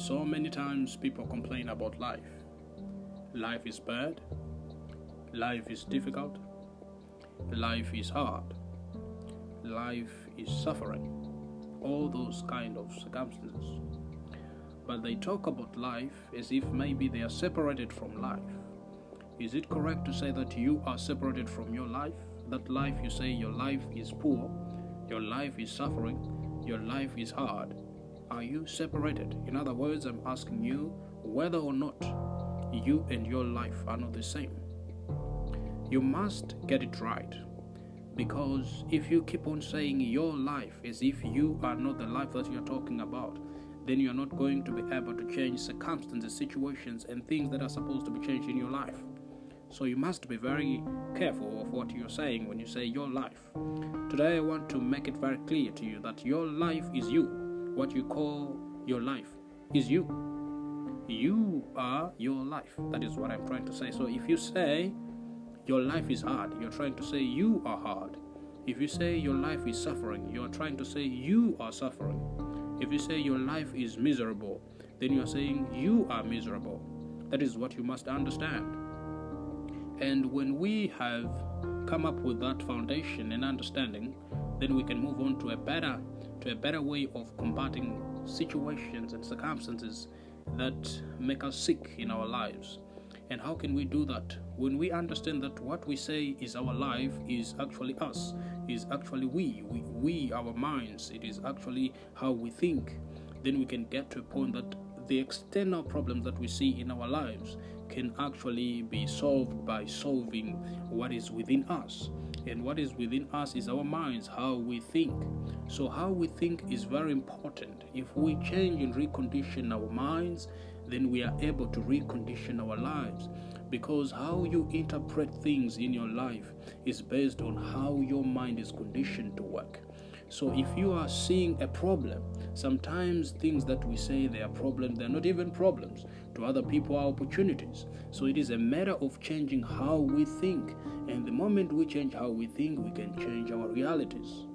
So many times people complain about life. Life is bad. Life is difficult. Life is hard. Life is suffering. All those kind of circumstances. But they talk about life as if maybe they are separated from life. Is it correct to say that you are separated from your life? That life you say your life is poor, your life is suffering, your life is hard. Are you separated? In other words, I'm asking you whether or not you and your life are not the same. You must get it right. Because if you keep on saying your life as if you are not the life that you're talking about, then you're not going to be able to change circumstances, situations, and things that are supposed to be changed in your life. So you must be very careful of what you're saying when you say your life. Today, I want to make it very clear to you that your life is you. What you call your life is you. You are your life. That is what I'm trying to say. So if you say your life is hard, you're trying to say you are hard. If you say your life is suffering, you're trying to say you are suffering. If you say your life is miserable, then you're saying you are miserable. That is what you must understand. And when we have come up with that foundation and understanding, then we can move on to a better to a better way of combating situations and circumstances that make us sick in our lives. And how can we do that? When we understand that what we say is our life is actually us, is actually we, we, we our minds, it is actually how we think, then we can get to a point that the external problems that we see in our lives can actually be solved by solving what is within us. And what is within us is our minds, how we think. So, how we think is very important. If we change and recondition our minds, then we are able to recondition our lives. Because how you interpret things in your life is based on how your mind is conditioned to work. So if you are seeing a problem, Sometimes things that we say they are problems, they're not even problems. To other people are opportunities. So it is a matter of changing how we think. And the moment we change how we think, we can change our realities.